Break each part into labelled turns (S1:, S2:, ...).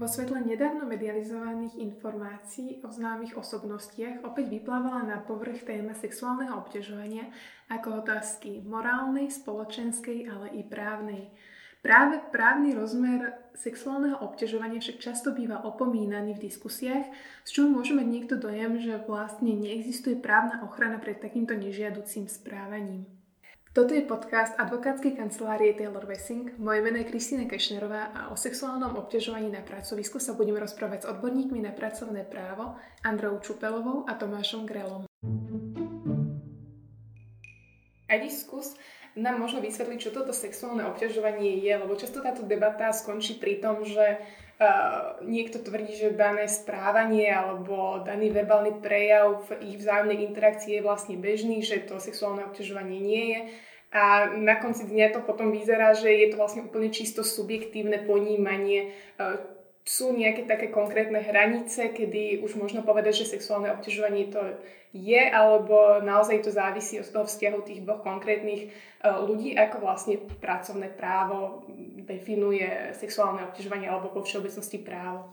S1: Vo svetle nedávno medializovaných informácií o známych osobnostiach opäť vyplávala na povrch téma sexuálneho obťažovania ako otázky morálnej, spoločenskej, ale i právnej. Práve právny rozmer sexuálneho obťažovania však často býva opomínaný v diskusiách, z čoho môže mať niekto dojem, že vlastne neexistuje právna ochrana pred takýmto nežiaducím správaním. Toto je podcast advokátskej kancelárie Taylor Wessing. Moje meno je Kristýna Kešnerová a o sexuálnom obťažovaní na pracovisku sa budeme rozprávať s odborníkmi na pracovné právo Andreou Čupelovou a Tomášom Grelom. Edi, skús nám možno vysvetliť, čo toto sexuálne obťažovanie je, lebo často táto debata skončí pri tom, že Uh, niekto tvrdí, že dané správanie alebo daný verbálny prejav v ich vzájomnej interakcii je vlastne bežný, že to sexuálne obťažovanie nie je. A na konci dňa to potom vyzerá, že je to vlastne úplne čisto subjektívne ponímanie uh, sú nejaké také konkrétne hranice, kedy už možno povedať, že sexuálne obťažovanie to je, alebo naozaj to závisí od toho vzťahu tých dvoch konkrétnych e, ľudí, ako vlastne pracovné právo definuje sexuálne obťažovanie alebo vo všeobecnosti právo.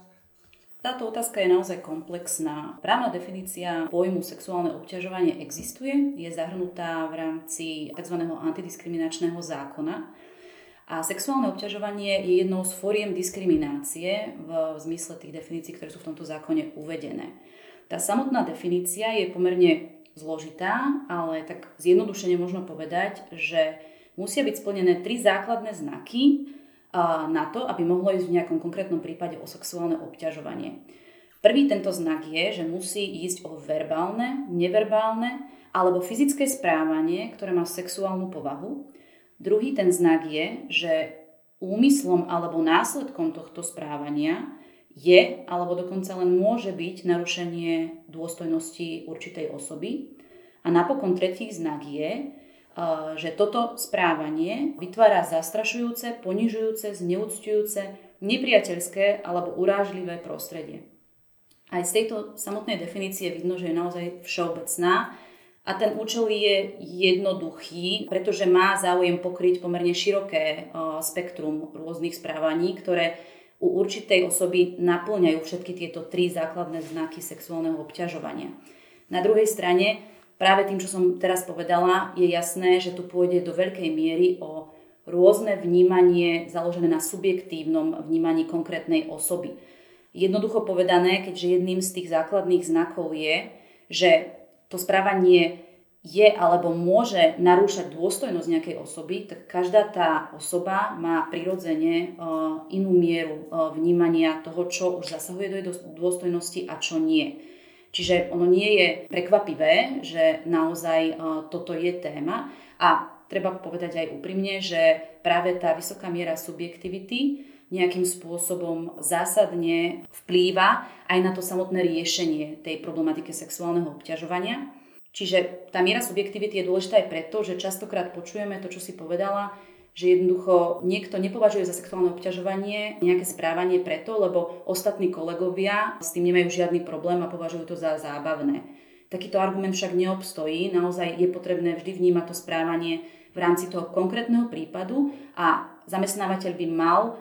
S2: Táto otázka je naozaj komplexná. Právna definícia pojmu sexuálne obťažovanie existuje, je zahrnutá v rámci tzv. antidiskriminačného zákona, a sexuálne obťažovanie je jednou z fóriem diskriminácie v zmysle tých definícií, ktoré sú v tomto zákone uvedené. Tá samotná definícia je pomerne zložitá, ale tak zjednodušene možno povedať, že musia byť splnené tri základné znaky na to, aby mohlo ísť v nejakom konkrétnom prípade o sexuálne obťažovanie. Prvý tento znak je, že musí ísť o verbálne, neverbálne alebo fyzické správanie, ktoré má sexuálnu povahu Druhý ten znak je, že úmyslom alebo následkom tohto správania je alebo dokonca len môže byť narušenie dôstojnosti určitej osoby. A napokon tretí znak je, e, že toto správanie vytvára zastrašujúce, ponižujúce, zneúctujúce, nepriateľské alebo urážlivé prostredie. Aj z tejto samotnej definície vidno, že je naozaj všeobecná a ten účel je jednoduchý, pretože má záujem pokryť pomerne široké spektrum rôznych správaní, ktoré u určitej osoby naplňajú všetky tieto tri základné znaky sexuálneho obťažovania. Na druhej strane, práve tým, čo som teraz povedala, je jasné, že tu pôjde do veľkej miery o rôzne vnímanie založené na subjektívnom vnímaní konkrétnej osoby. Jednoducho povedané, keďže jedným z tých základných znakov je, že to správanie je alebo môže narúšať dôstojnosť nejakej osoby, tak každá tá osoba má prirodzene uh, inú mieru uh, vnímania toho, čo už zasahuje do jej dôstojnosti a čo nie. Čiže ono nie je prekvapivé, že naozaj uh, toto je téma a treba povedať aj úprimne, že práve tá vysoká miera subjektivity nejakým spôsobom zásadne vplýva aj na to samotné riešenie tej problematiky sexuálneho obťažovania. Čiže tá miera subjektivity je dôležitá aj preto, že častokrát počujeme to, čo si povedala, že jednoducho niekto nepovažuje za sexuálne obťažovanie nejaké správanie preto, lebo ostatní kolegovia s tým nemajú žiadny problém a považujú to za zábavné. Takýto argument však neobstojí, naozaj je potrebné vždy vnímať to správanie v rámci toho konkrétneho prípadu a zamestnávateľ by mal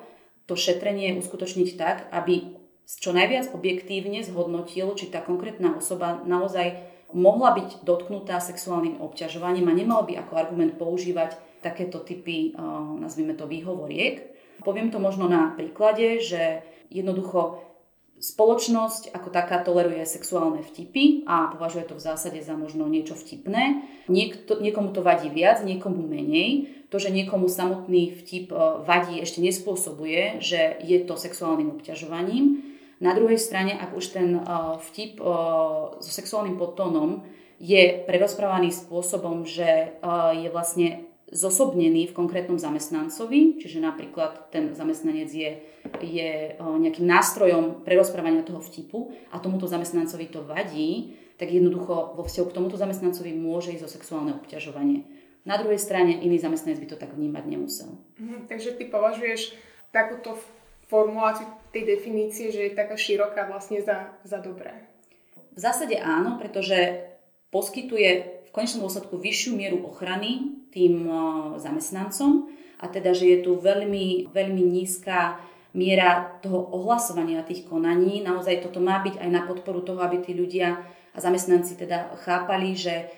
S2: to šetrenie uskutočniť tak, aby čo najviac objektívne zhodnotil, či tá konkrétna osoba naozaj mohla byť dotknutá sexuálnym obťažovaním a nemal by ako argument používať takéto typy, nazvime to, výhovoriek. Poviem to možno na príklade, že jednoducho spoločnosť ako taká toleruje sexuálne vtipy a považuje to v zásade za možno niečo vtipné. Niekto, niekomu to vadí viac, niekomu menej. To, že niekomu samotný vtip e, vadí, ešte nespôsobuje, že je to sexuálnym obťažovaním. Na druhej strane, ak už ten e, vtip e, so sexuálnym podtónom je prerozprávaný spôsobom, že je vlastne zosobnený v konkrétnom zamestnancovi, čiže napríklad ten zamestnanec je, je nejakým nástrojom pre rozprávania toho vtipu a tomuto zamestnancovi to vadí, tak jednoducho vo vzťahu k tomuto zamestnancovi môže ísť o sexuálne obťažovanie. Na druhej strane iný zamestnanec by to tak vnímať nemusel.
S1: Mhm, takže ty považuješ takúto formuláciu tej definície, že je taká široká vlastne za, za dobré?
S2: V zásade áno, pretože poskytuje konečnom dôsledku vyššiu mieru ochrany tým zamestnancom a teda, že je tu veľmi, veľmi nízka miera toho ohlasovania tých konaní. Naozaj toto má byť aj na podporu toho, aby tí ľudia a zamestnanci teda chápali, že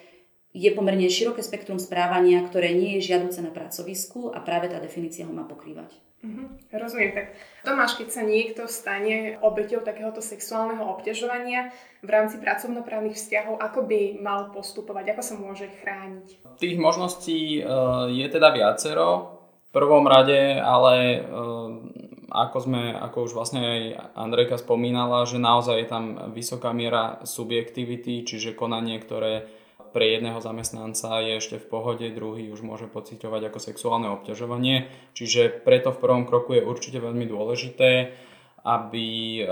S2: je pomerne široké spektrum správania, ktoré nie je žiaduce na pracovisku a práve tá definícia ho má pokrývať.
S1: Mm-hmm, rozumiem. Tak Tomáš, keď sa niekto stane obeťou takéhoto sexuálneho obťažovania v rámci pracovnoprávnych vzťahov, ako by mal postupovať, ako sa môže chrániť?
S3: Tých možností uh, je teda viacero. V prvom rade, ale uh, ako sme, ako už vlastne aj Andrejka spomínala, že naozaj je tam vysoká miera subjektivity, čiže konanie, ktoré pre jedného zamestnanca je ešte v pohode, druhý už môže pociťovať ako sexuálne obťažovanie. Čiže preto v prvom kroku je určite veľmi dôležité, aby e,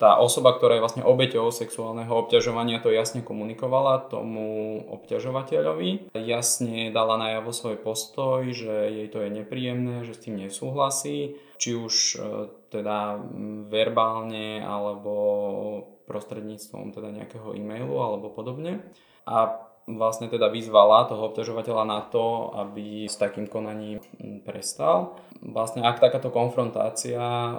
S3: tá osoba, ktorá je vlastne obeťou sexuálneho obťažovania, to jasne komunikovala tomu obťažovateľovi. Jasne dala najavo svoj postoj, že jej to je nepríjemné, že s tým nesúhlasí, či už e, teda verbálne alebo prostredníctvom teda nejakého e-mailu alebo podobne a vlastne teda vyzvala toho obťažovateľa na to, aby s takým konaním prestal. Vlastne ak takáto konfrontácia e,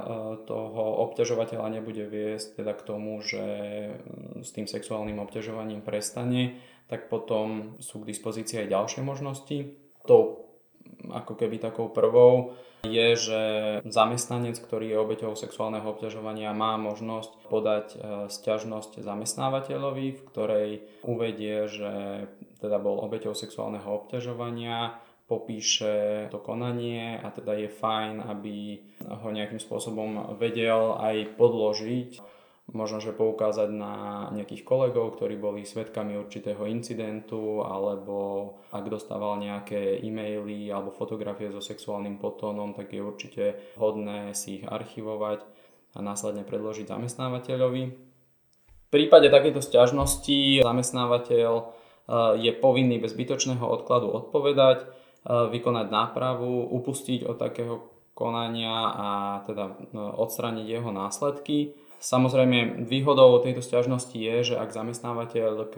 S3: toho obťažovateľa nebude viesť teda k tomu, že s tým sexuálnym obťažovaním prestane, tak potom sú k dispozícii aj ďalšie možnosti. Tou ako keby takou prvou je, že zamestnanec, ktorý je obeťou sexuálneho obťažovania, má možnosť podať e, sťažnosť zamestnávateľovi, v ktorej uvedie, že teda bol obeťou sexuálneho obťažovania, popíše to konanie a teda je fajn, aby ho nejakým spôsobom vedel aj podložiť možno, že poukázať na nejakých kolegov, ktorí boli svetkami určitého incidentu, alebo ak dostával nejaké e-maily alebo fotografie so sexuálnym potónom, tak je určite hodné si ich archivovať a následne predložiť zamestnávateľovi. V prípade takéto sťažnosti zamestnávateľ e, je povinný bez zbytočného odkladu odpovedať, e, vykonať nápravu, upustiť od takého konania a teda e, odstrániť jeho následky. Samozrejme, výhodou tejto stiažnosti je, že ak zamestnávateľ k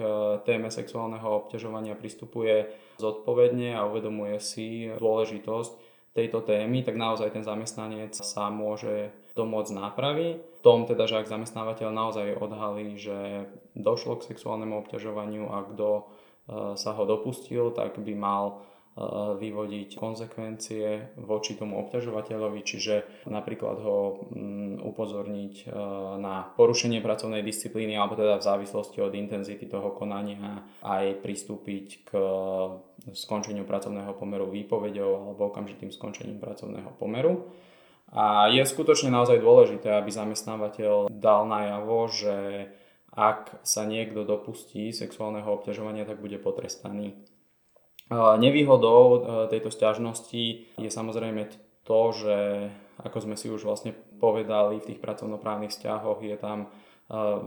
S3: téme sexuálneho obťažovania pristupuje zodpovedne a uvedomuje si dôležitosť tejto témy, tak naozaj ten zamestnanec sa môže domôcť nápravy. V tom teda, že ak zamestnávateľ naozaj odhalí, že došlo k sexuálnemu obťažovaniu a kto e, sa ho dopustil, tak by mal Eh, vyvodiť konsekvencie voči tomu obťažovateľovi, čiže napríklad ho mm, upozorniť eh, na porušenie pracovnej disciplíny alebo teda v závislosti od intenzity toho konania aj pristúpiť k skončeniu pracovného pomeru výpovedou alebo okamžitým skončením pracovného pomeru. A je skutočne naozaj dôležité, aby zamestnávateľ dal najavo, že ak sa niekto dopustí sexuálneho obťažovania, tak bude potrestaný. Nevýhodou e, tejto stiažnosti je samozrejme to, že ako sme si už vlastne povedali, v tých pracovnoprávnych vzťahoch je tam e,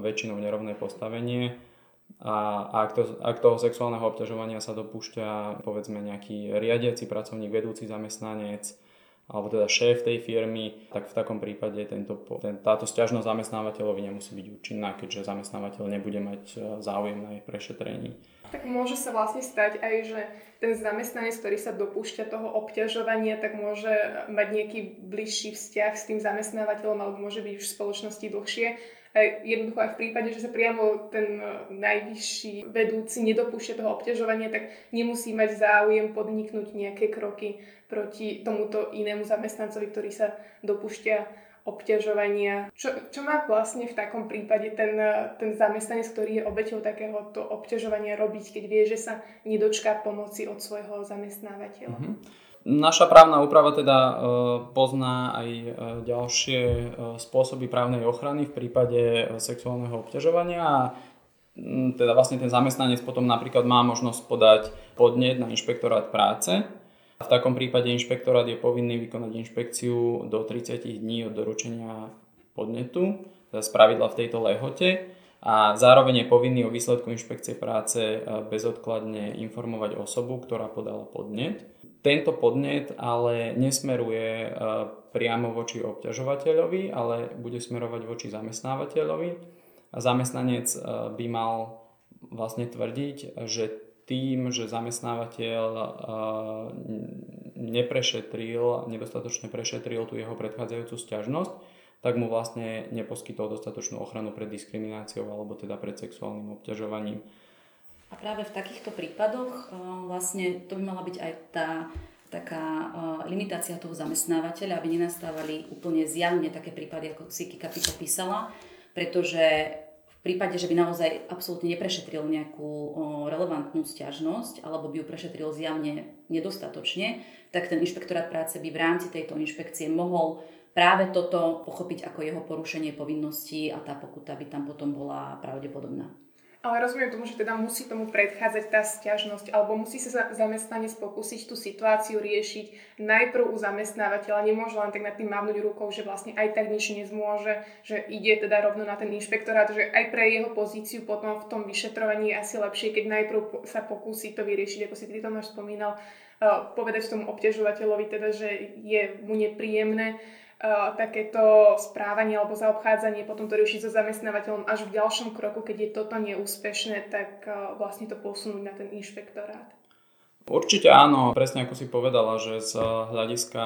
S3: väčšinou nerovné postavenie. A ak, to, ak toho sexuálneho obťažovania sa dopúšťa povedzme nejaký riadiaci pracovník, vedúci zamestnanec alebo teda šéf tej firmy, tak v takom prípade tento, ten, táto stiažnosť zamestnávateľovi nemusí byť účinná, keďže zamestnávateľ nebude mať e, záujem na jej prešetrení.
S1: Tak môže sa vlastne stať aj, že ten zamestnanec, ktorý sa dopúšťa toho obťažovania, tak môže mať nejaký bližší vzťah s tým zamestnávateľom alebo môže byť už v spoločnosti dlhšie. Jednoducho aj v prípade, že sa priamo ten e, najvyšší vedúci nedopúšťa toho obťažovania, tak nemusí mať záujem podniknúť nejaké kroky proti tomuto inému zamestnancovi, ktorý sa dopúšťa obťažovania. Čo, čo má vlastne v takom prípade ten, ten zamestnanec, ktorý je obeťou takéhoto obťažovania robiť, keď vie, že sa nedočká pomoci od svojho zamestnávateľa? Mm-hmm.
S3: Naša právna úprava teda e, pozná aj e, ďalšie e, spôsoby právnej ochrany v prípade sexuálneho obťažovania a teda vlastne ten zamestnanec potom napríklad má možnosť podať podnet na inšpektorát práce v takom prípade inšpektorát je povinný vykonať inšpekciu do 30 dní od doručenia podnetu, teda spravidla v tejto lehote a zároveň je povinný o výsledku inšpekcie práce bezodkladne informovať osobu, ktorá podala podnet. Tento podnet ale nesmeruje e, priamo voči obťažovateľovi, ale bude smerovať voči zamestnávateľovi a zamestnanec e, by mal vlastne tvrdiť, že tým, že zamestnávateľ neprešetril, nedostatočne prešetril tú jeho predchádzajúcu sťažnosť, tak mu vlastne neposkytol dostatočnú ochranu pred diskrimináciou alebo teda pred sexuálnym obťažovaním.
S2: Práve v takýchto prípadoch vlastne to by mala byť aj tá taká limitácia toho zamestnávateľa, aby nenastávali úplne zjavne také prípady, ako si Kika popísala, pretože prípade, že by naozaj absolútne neprešetril nejakú relevantnú stiažnosť alebo by ju prešetril zjavne nedostatočne, tak ten inšpektorát práce by v rámci tejto inšpekcie mohol práve toto pochopiť ako jeho porušenie povinností a tá pokuta by tam potom bola pravdepodobná.
S1: Ale rozumiem tomu, že teda musí tomu predchádzať tá stiažnosť, alebo musí sa zamestnanec pokúsiť tú situáciu riešiť najprv u zamestnávateľa. Nemôže len tak nad tým mávnuť rukou, že vlastne aj tak nič nezmôže, že ide teda rovno na ten inšpektorát, že aj pre jeho pozíciu potom v tom vyšetrovaní je asi lepšie, keď najprv sa pokúsi to vyriešiť, ako si ty Tomáš spomínal, eh, povedať tomu obťažovateľovi teda, že je mu nepríjemné takéto správanie alebo zaobchádzanie, potom to riešiť so zamestnávateľom až v ďalšom kroku, keď je toto neúspešné, tak vlastne to posunúť na ten inšpektorát.
S3: Určite áno, presne ako si povedala, že z hľadiska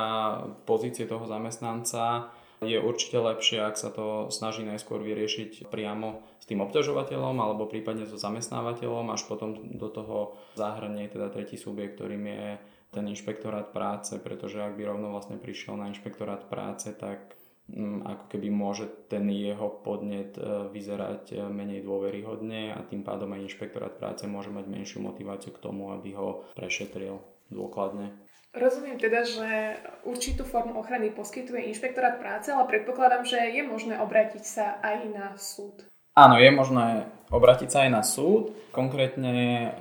S3: pozície toho zamestnanca je určite lepšie, ak sa to snaží najskôr vyriešiť priamo s tým obťažovateľom alebo prípadne so zamestnávateľom, až potom do toho zahrnie teda tretí subjekt, ktorým je ten inšpektorát práce, pretože ak by rovno vlastne prišiel na inšpektorát práce, tak mm, ako keby môže ten jeho podnet e, vyzerať e, menej dôveryhodne a tým pádom aj inšpektorát práce môže mať menšiu motiváciu k tomu, aby ho prešetril dôkladne.
S1: Rozumiem teda, že určitú formu ochrany poskytuje inšpektorát práce, ale predpokladám, že je možné obrátiť sa aj na súd.
S3: Áno, je možné obrátiť sa aj na súd. Konkrétne ehm,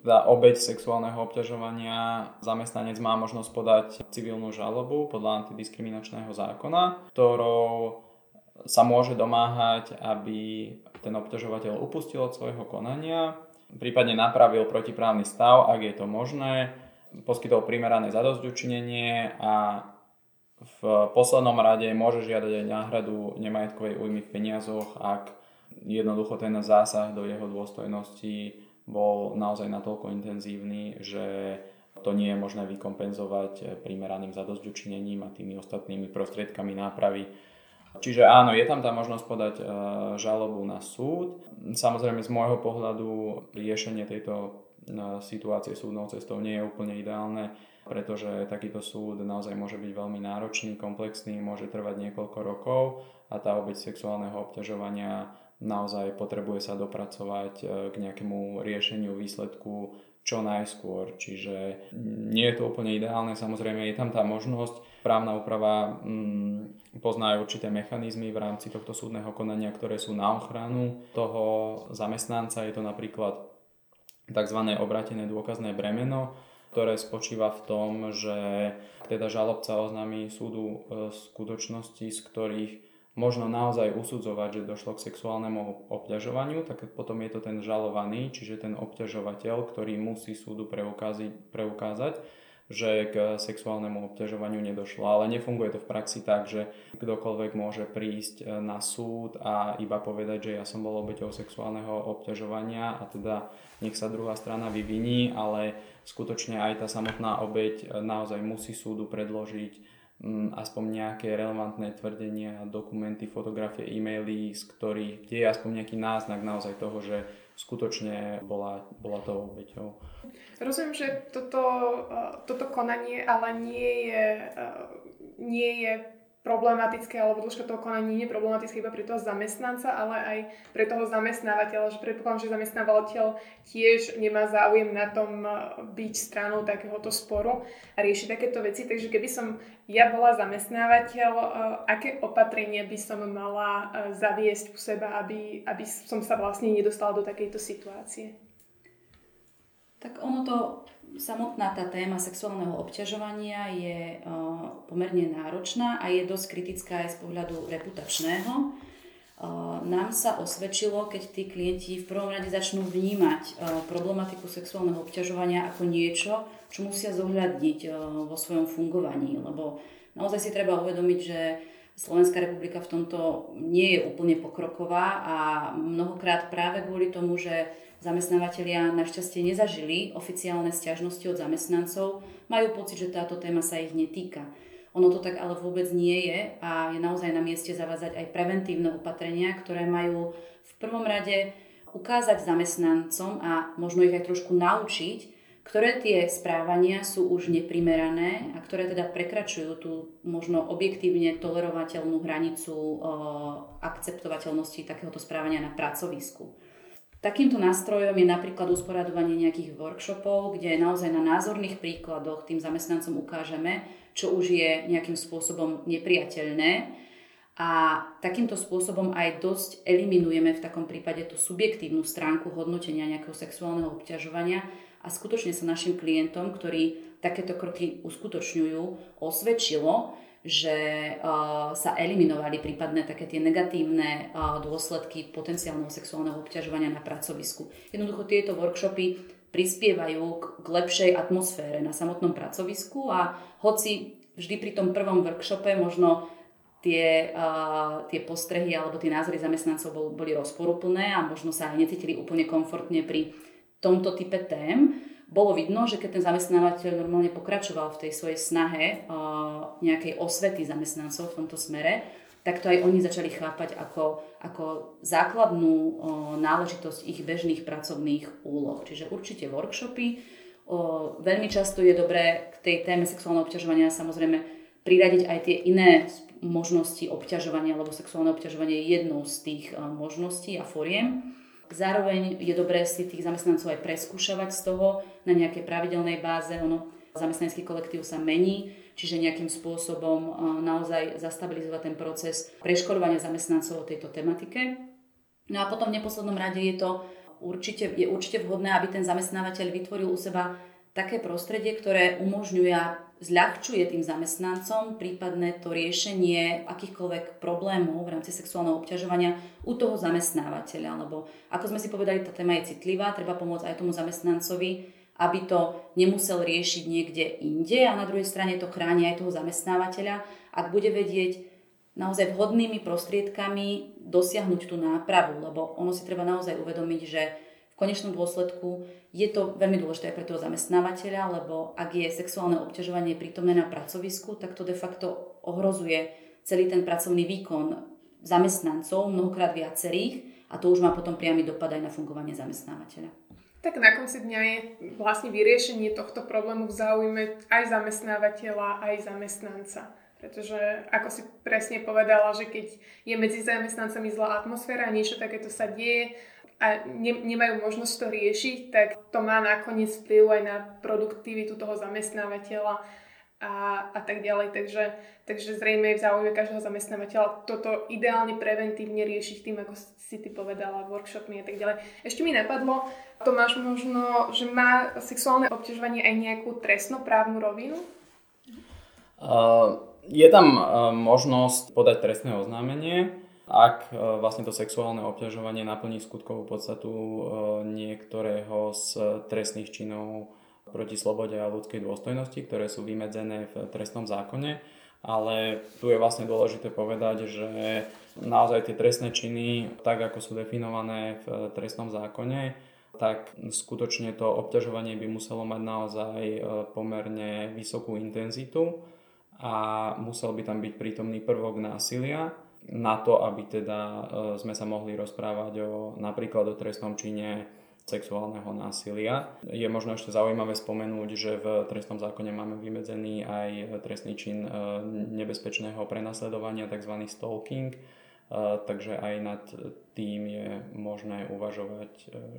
S3: teda obeď sexuálneho obťažovania zamestnanec má možnosť podať civilnú žalobu podľa antidiskriminačného zákona, ktorou sa môže domáhať, aby ten obťažovateľ upustil od svojho konania, prípadne napravil protiprávny stav, ak je to možné, poskytol primerané zadozďučinenie a v poslednom rade môže žiadať aj náhradu nemajetkovej újmy v peniazoch, ak jednoducho ten zásah do jeho dôstojnosti bol naozaj natoľko intenzívny, že to nie je možné vykompenzovať primeraným zadozďučinením a tými ostatnými prostriedkami nápravy. Čiže áno, je tam tá možnosť podať e, žalobu na súd. Samozrejme z môjho pohľadu riešenie tejto e, situácie súdnou cestou nie je úplne ideálne, pretože takýto súd naozaj môže byť veľmi náročný, komplexný, môže trvať niekoľko rokov a tá obeď sexuálneho obťažovania naozaj potrebuje sa dopracovať e, k nejakému riešeniu výsledku čo najskôr. Čiže nie je to úplne ideálne, samozrejme je tam tá možnosť. Právna úprava mm, pozná určité mechanizmy v rámci tohto súdneho konania, ktoré sú na ochranu toho zamestnanca. Je to napríklad tzv. obratené dôkazné bremeno, ktoré spočíva v tom, že teda žalobca oznámi súdu e, skutočnosti, z ktorých možno naozaj usudzovať, že došlo k sexuálnemu obťažovaniu, tak potom je to ten žalovaný, čiže ten obťažovateľ, ktorý musí súdu preukázať, preukázať že k sexuálnemu obťažovaniu nedošlo. Ale nefunguje to v praxi tak, že kdokoľvek môže prísť e, na súd a iba povedať, že ja som bol obeťou sexuálneho obťažovania a teda nech sa druhá strana vyviní, ale skutočne aj tá samotná obeť e, naozaj musí súdu predložiť aspoň nejaké relevantné tvrdenia, dokumenty, fotografie, e-maily, z ktorých, kde je aspoň nejaký náznak naozaj toho, že skutočne bola, bola to obeťou.
S1: Rozumiem, že toto, eh, toto konanie ale nie je, eh, nie je problematické, alebo dĺžka toho konania nie je problematické iba pre toho zamestnanca, ale aj pre toho zamestnávateľa, že predpokladám, že zamestnávateľ tiež nemá záujem na tom eh, byť stranou takéhoto sporu a riešiť takéto veci. Takže keby som ja bola zamestnávateľ, eh, aké opatrenia by som mala eh, zaviesť u seba, aby, aby som sa vlastne nedostala do takejto situácie?
S2: Tak ono to samotná tá téma sexuálneho obťažovania je eh, pomerne náročná a je dosť kritická aj z pohľadu reputačného. Eh, nám sa osvedčilo, keď tí klienti v prvom rade začnú vnímať eh, problematiku sexuálneho obťažovania ako niečo, čo musia zohľadniť vo svojom fungovaní, lebo naozaj si treba uvedomiť, že Slovenská republika v tomto nie je úplne pokroková a mnohokrát práve kvôli tomu, že zamestnávateľia našťastie nezažili oficiálne stiažnosti od zamestnancov, majú pocit, že táto téma sa ich netýka. Ono to tak ale vôbec nie je a je naozaj na mieste zavázať aj preventívne opatrenia, ktoré majú v prvom rade ukázať zamestnancom a možno ich aj trošku naučiť, ktoré tie správania sú už neprimerané a ktoré teda prekračujú tú možno objektívne tolerovateľnú hranicu e, akceptovateľnosti takéhoto správania na pracovisku. Takýmto nástrojom je napríklad usporadovanie nejakých workshopov, kde naozaj na názorných príkladoch tým zamestnancom ukážeme, čo už je nejakým spôsobom nepriateľné a takýmto spôsobom aj dosť eliminujeme v takom prípade tú subjektívnu stránku hodnotenia nejakého sexuálneho obťažovania a skutočne sa našim klientom, ktorí takéto kroky uskutočňujú, osvedčilo, že sa eliminovali prípadné také tie negatívne dôsledky potenciálneho sexuálneho obťažovania na pracovisku. Jednoducho tieto workshopy prispievajú k, lepšej atmosfére na samotnom pracovisku a hoci vždy pri tom prvom workshope možno tie, tie postrehy alebo tie názory zamestnancov bol, boli rozporúplné a možno sa aj necítili úplne komfortne pri tomto type tém, bolo vidno, že keď ten zamestnávateľ normálne pokračoval v tej svojej snahe uh, nejakej osvety zamestnancov v tomto smere, tak to aj oni začali chápať ako, ako základnú uh, náležitosť ich bežných pracovných úloh. Čiže určite workshopy. Uh, veľmi často je dobré k tej téme sexuálneho obťažovania samozrejme priradiť aj tie iné možnosti obťažovania, lebo sexuálne obťažovanie je jednou z tých možností a foriem. Zároveň je dobré si tých zamestnancov aj preskúšavať z toho na nejakej pravidelnej báze. Ono, zamestnanecký kolektív sa mení, čiže nejakým spôsobom naozaj zastabilizovať ten proces preškolovania zamestnancov o tejto tematike. No a potom v neposlednom rade je to určite, je určite vhodné, aby ten zamestnávateľ vytvoril u seba také prostredie, ktoré umožňuje zľahčuje tým zamestnancom prípadné to riešenie akýchkoľvek problémov v rámci sexuálneho obťažovania u toho zamestnávateľa. Lebo ako sme si povedali, tá téma je citlivá, treba pomôcť aj tomu zamestnancovi, aby to nemusel riešiť niekde inde a na druhej strane to chráni aj toho zamestnávateľa, ak bude vedieť naozaj vhodnými prostriedkami dosiahnuť tú nápravu, lebo ono si treba naozaj uvedomiť, že konečnom dôsledku je to veľmi dôležité pre toho zamestnávateľa, lebo ak je sexuálne obťažovanie prítomné na pracovisku, tak to de facto ohrozuje celý ten pracovný výkon zamestnancov, mnohokrát viacerých, a to už má potom priamy dopad aj na fungovanie zamestnávateľa.
S1: Tak na konci dňa je vlastne vyriešenie tohto problému v záujme aj zamestnávateľa, aj zamestnanca. Pretože, ako si presne povedala, že keď je medzi zamestnancami zlá atmosféra, niečo takéto sa deje, a ne, nemajú možnosť to riešiť, tak to má nakoniec vplyv aj na produktivitu toho zamestnávateľa a, a tak ďalej. Takže, takže zrejme je v záujme každého zamestnávateľa toto ideálne preventívne riešiť tým, ako si ty povedala, workshopmi a tak ďalej. Ešte mi napadlo, to máš možno, že má sexuálne obťažovanie aj nejakú trestnoprávnu rovinu?
S3: Uh, je tam uh, možnosť podať trestné oznámenie, ak e, vlastne to sexuálne obťažovanie naplní skutkovú podstatu e, niektorého z trestných činov proti slobode a ľudskej dôstojnosti, ktoré sú vymedzené v trestnom zákone. Ale tu je vlastne dôležité povedať, že naozaj tie trestné činy, tak ako sú definované v trestnom zákone, tak skutočne to obťažovanie by muselo mať naozaj e, pomerne vysokú intenzitu a musel by tam byť prítomný prvok násilia na to, aby teda e, sme sa mohli rozprávať o napríklad o trestnom čine sexuálneho násilia. Je možno ešte zaujímavé spomenúť, že v trestnom zákone máme vymedzený aj trestný čin e, nebezpečného prenasledovania, tzv. stalking, e, takže aj nad tým je možné uvažovať,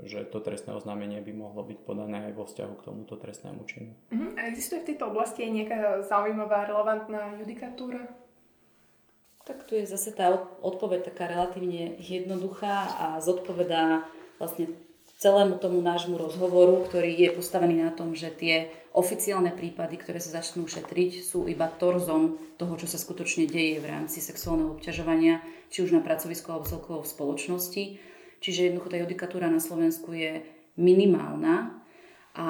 S3: že to trestné oznámenie by mohlo byť podané aj vo vzťahu k tomuto trestnému činu.
S1: Uh-huh. A existuje v tejto oblasti aj nejaká zaujímavá, relevantná judikatúra?
S2: Tak tu je zase tá odpoveď taká relatívne jednoduchá a zodpovedá vlastne celému tomu nášmu rozhovoru, ktorý je postavený na tom, že tie oficiálne prípady, ktoré sa začnú šetriť, sú iba torzom toho, čo sa skutočne deje v rámci sexuálneho obťažovania, či už na pracovisku alebo celkovo v spoločnosti. Čiže jednoducho tá judikatúra na Slovensku je minimálna a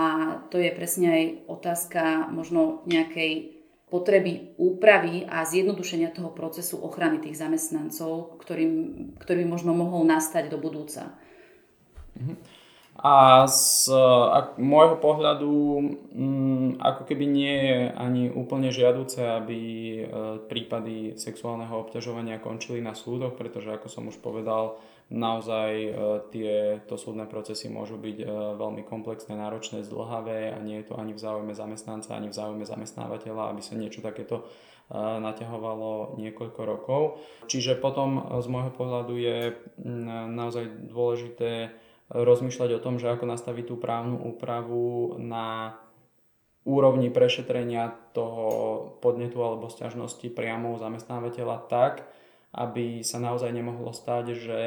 S2: to je presne aj otázka možno nejakej potreby úpravy a zjednodušenia toho procesu ochrany tých zamestnancov, ktorým, ktorý možno mohol nastať do budúca.
S3: A z ak, môjho pohľadu m, mm, ako keby nie je ani úplne žiaduce, aby e, prípady sexuálneho obťažovania končili na súdoch, pretože ako som už povedal, naozaj e, tieto súdne procesy môžu byť e, veľmi komplexné, náročné, zdlhavé a nie je to ani v záujme zamestnanca, ani v záujme zamestnávateľa, aby sa niečo takéto e, naťahovalo niekoľko rokov. Čiže potom z môjho pohľadu je naozaj dôležité rozmýšľať o tom, že ako nastaviť tú právnu úpravu na úrovni prešetrenia toho podnetu alebo sťažnosti priamo u zamestnávateľa tak, aby sa naozaj nemohlo stať, že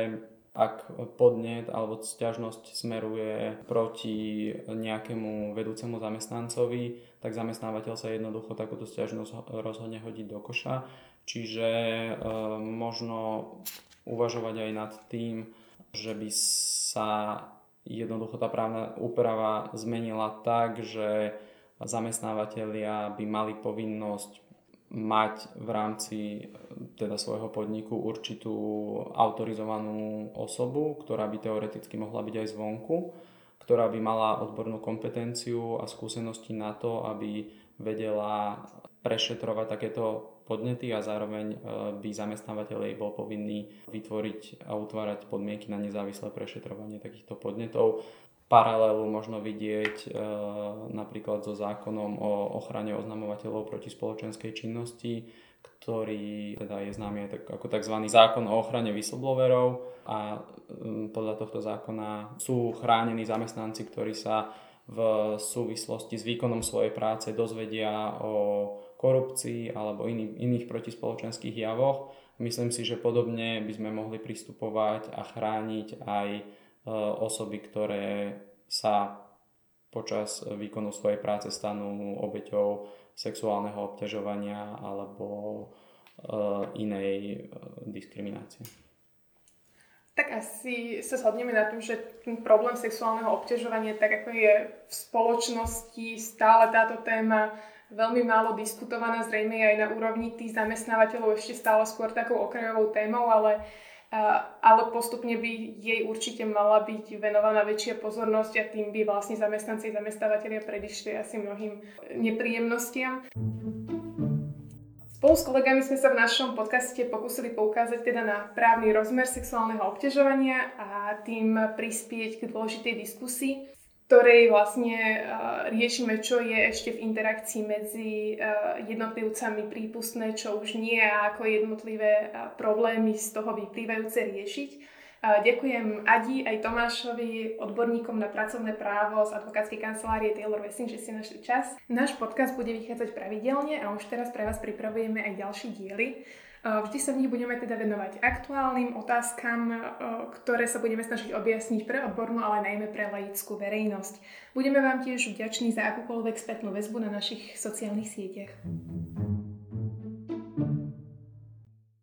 S3: ak podnet alebo sťažnosť smeruje proti nejakému vedúcemu zamestnancovi, tak zamestnávateľ sa jednoducho takúto sťažnosť rozhodne hodiť do koša. Čiže e, možno uvažovať aj nad tým, že by sa jednoducho tá právna úprava zmenila tak, že zamestnávateľia by mali povinnosť mať v rámci teda svojho podniku určitú autorizovanú osobu, ktorá by teoreticky mohla byť aj zvonku, ktorá by mala odbornú kompetenciu a skúsenosti na to, aby vedela prešetrovať takéto podnety a zároveň e, by zamestnávateľ jej bol povinný vytvoriť a utvárať podmienky na nezávislé prešetrovanie takýchto podnetov paralelu možno vidieť e, napríklad so zákonom o ochrane oznamovateľov proti spoločenskej činnosti, ktorý teda je známy tak, ako tzv. zákon o ochrane whistleblowerov a e, podľa tohto zákona sú chránení zamestnanci, ktorí sa v súvislosti s výkonom svojej práce dozvedia o korupcii alebo iný, iných protispoločenských javoch. Myslím si, že podobne by sme mohli pristupovať a chrániť aj Eh, osoby, ktoré sa počas výkonu svojej práce stanú obeťou sexuálneho obťažovania alebo eh, inej eh, diskriminácie.
S1: Tak asi sa shodneme na tom, že ten problém sexuálneho obťažovania, tak ako je v spoločnosti stále táto téma veľmi málo diskutovaná, zrejme aj na úrovni tých zamestnávateľov ešte stále skôr takou okrajovou témou, ale uh, ale postupne by jej určite mala byť venovaná väčšia pozornosť a tým by vlastne zamestnanci a zamestnávateľia predišli asi mnohým nepríjemnostiam. Spolu s kolegami sme sa v našom podcaste pokúsili poukázať teda na právny rozmer sexuálneho obťažovania a tým prispieť k dôležitej diskusii ktorej vlastne uh, riešime, čo je ešte v interakcii medzi uh, jednotlivcami prípustné, čo už nie a ako jednotlivé uh, problémy z toho vyplývajúce riešiť. Ďakujem Adi aj Tomášovi, odborníkom na pracovné právo z advokátskej kancelárie Taylor Wessing, že ste našli čas. Náš podcast bude vychádzať pravidelne a už teraz pre vás pripravujeme aj ďalšie diely. Vždy sa v nich budeme teda venovať aktuálnym otázkam, ktoré sa budeme snažiť objasniť pre odbornú, ale najmä pre laickú verejnosť. Budeme vám tiež vďační za akúkoľvek spätnú väzbu na našich sociálnych sieťach.